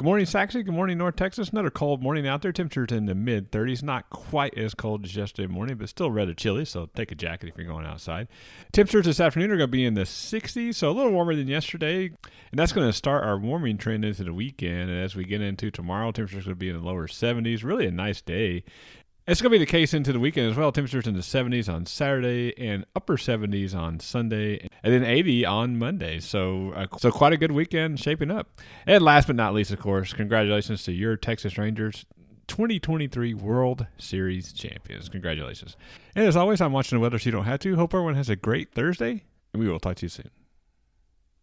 Good morning, Sachse. Good morning, North Texas. Another cold morning out there. Temperatures in the mid 30s. Not quite as cold as yesterday morning, but still rather chilly. So take a jacket if you're going outside. Temperatures this afternoon are going to be in the 60s, so a little warmer than yesterday. And that's going to start our warming trend into the weekend. And as we get into tomorrow, temperatures going to be in the lower 70s. Really a nice day. It's going to be the case into the weekend as well. Temperatures in the 70s on Saturday and upper 70s on Sunday, and then 80 on Monday. So, uh, so quite a good weekend shaping up. And last but not least, of course, congratulations to your Texas Rangers. 2023 World Series champions. Congratulations. And as always, I'm watching the weather so you don't have to. Hope everyone has a great Thursday, and we will talk to you soon.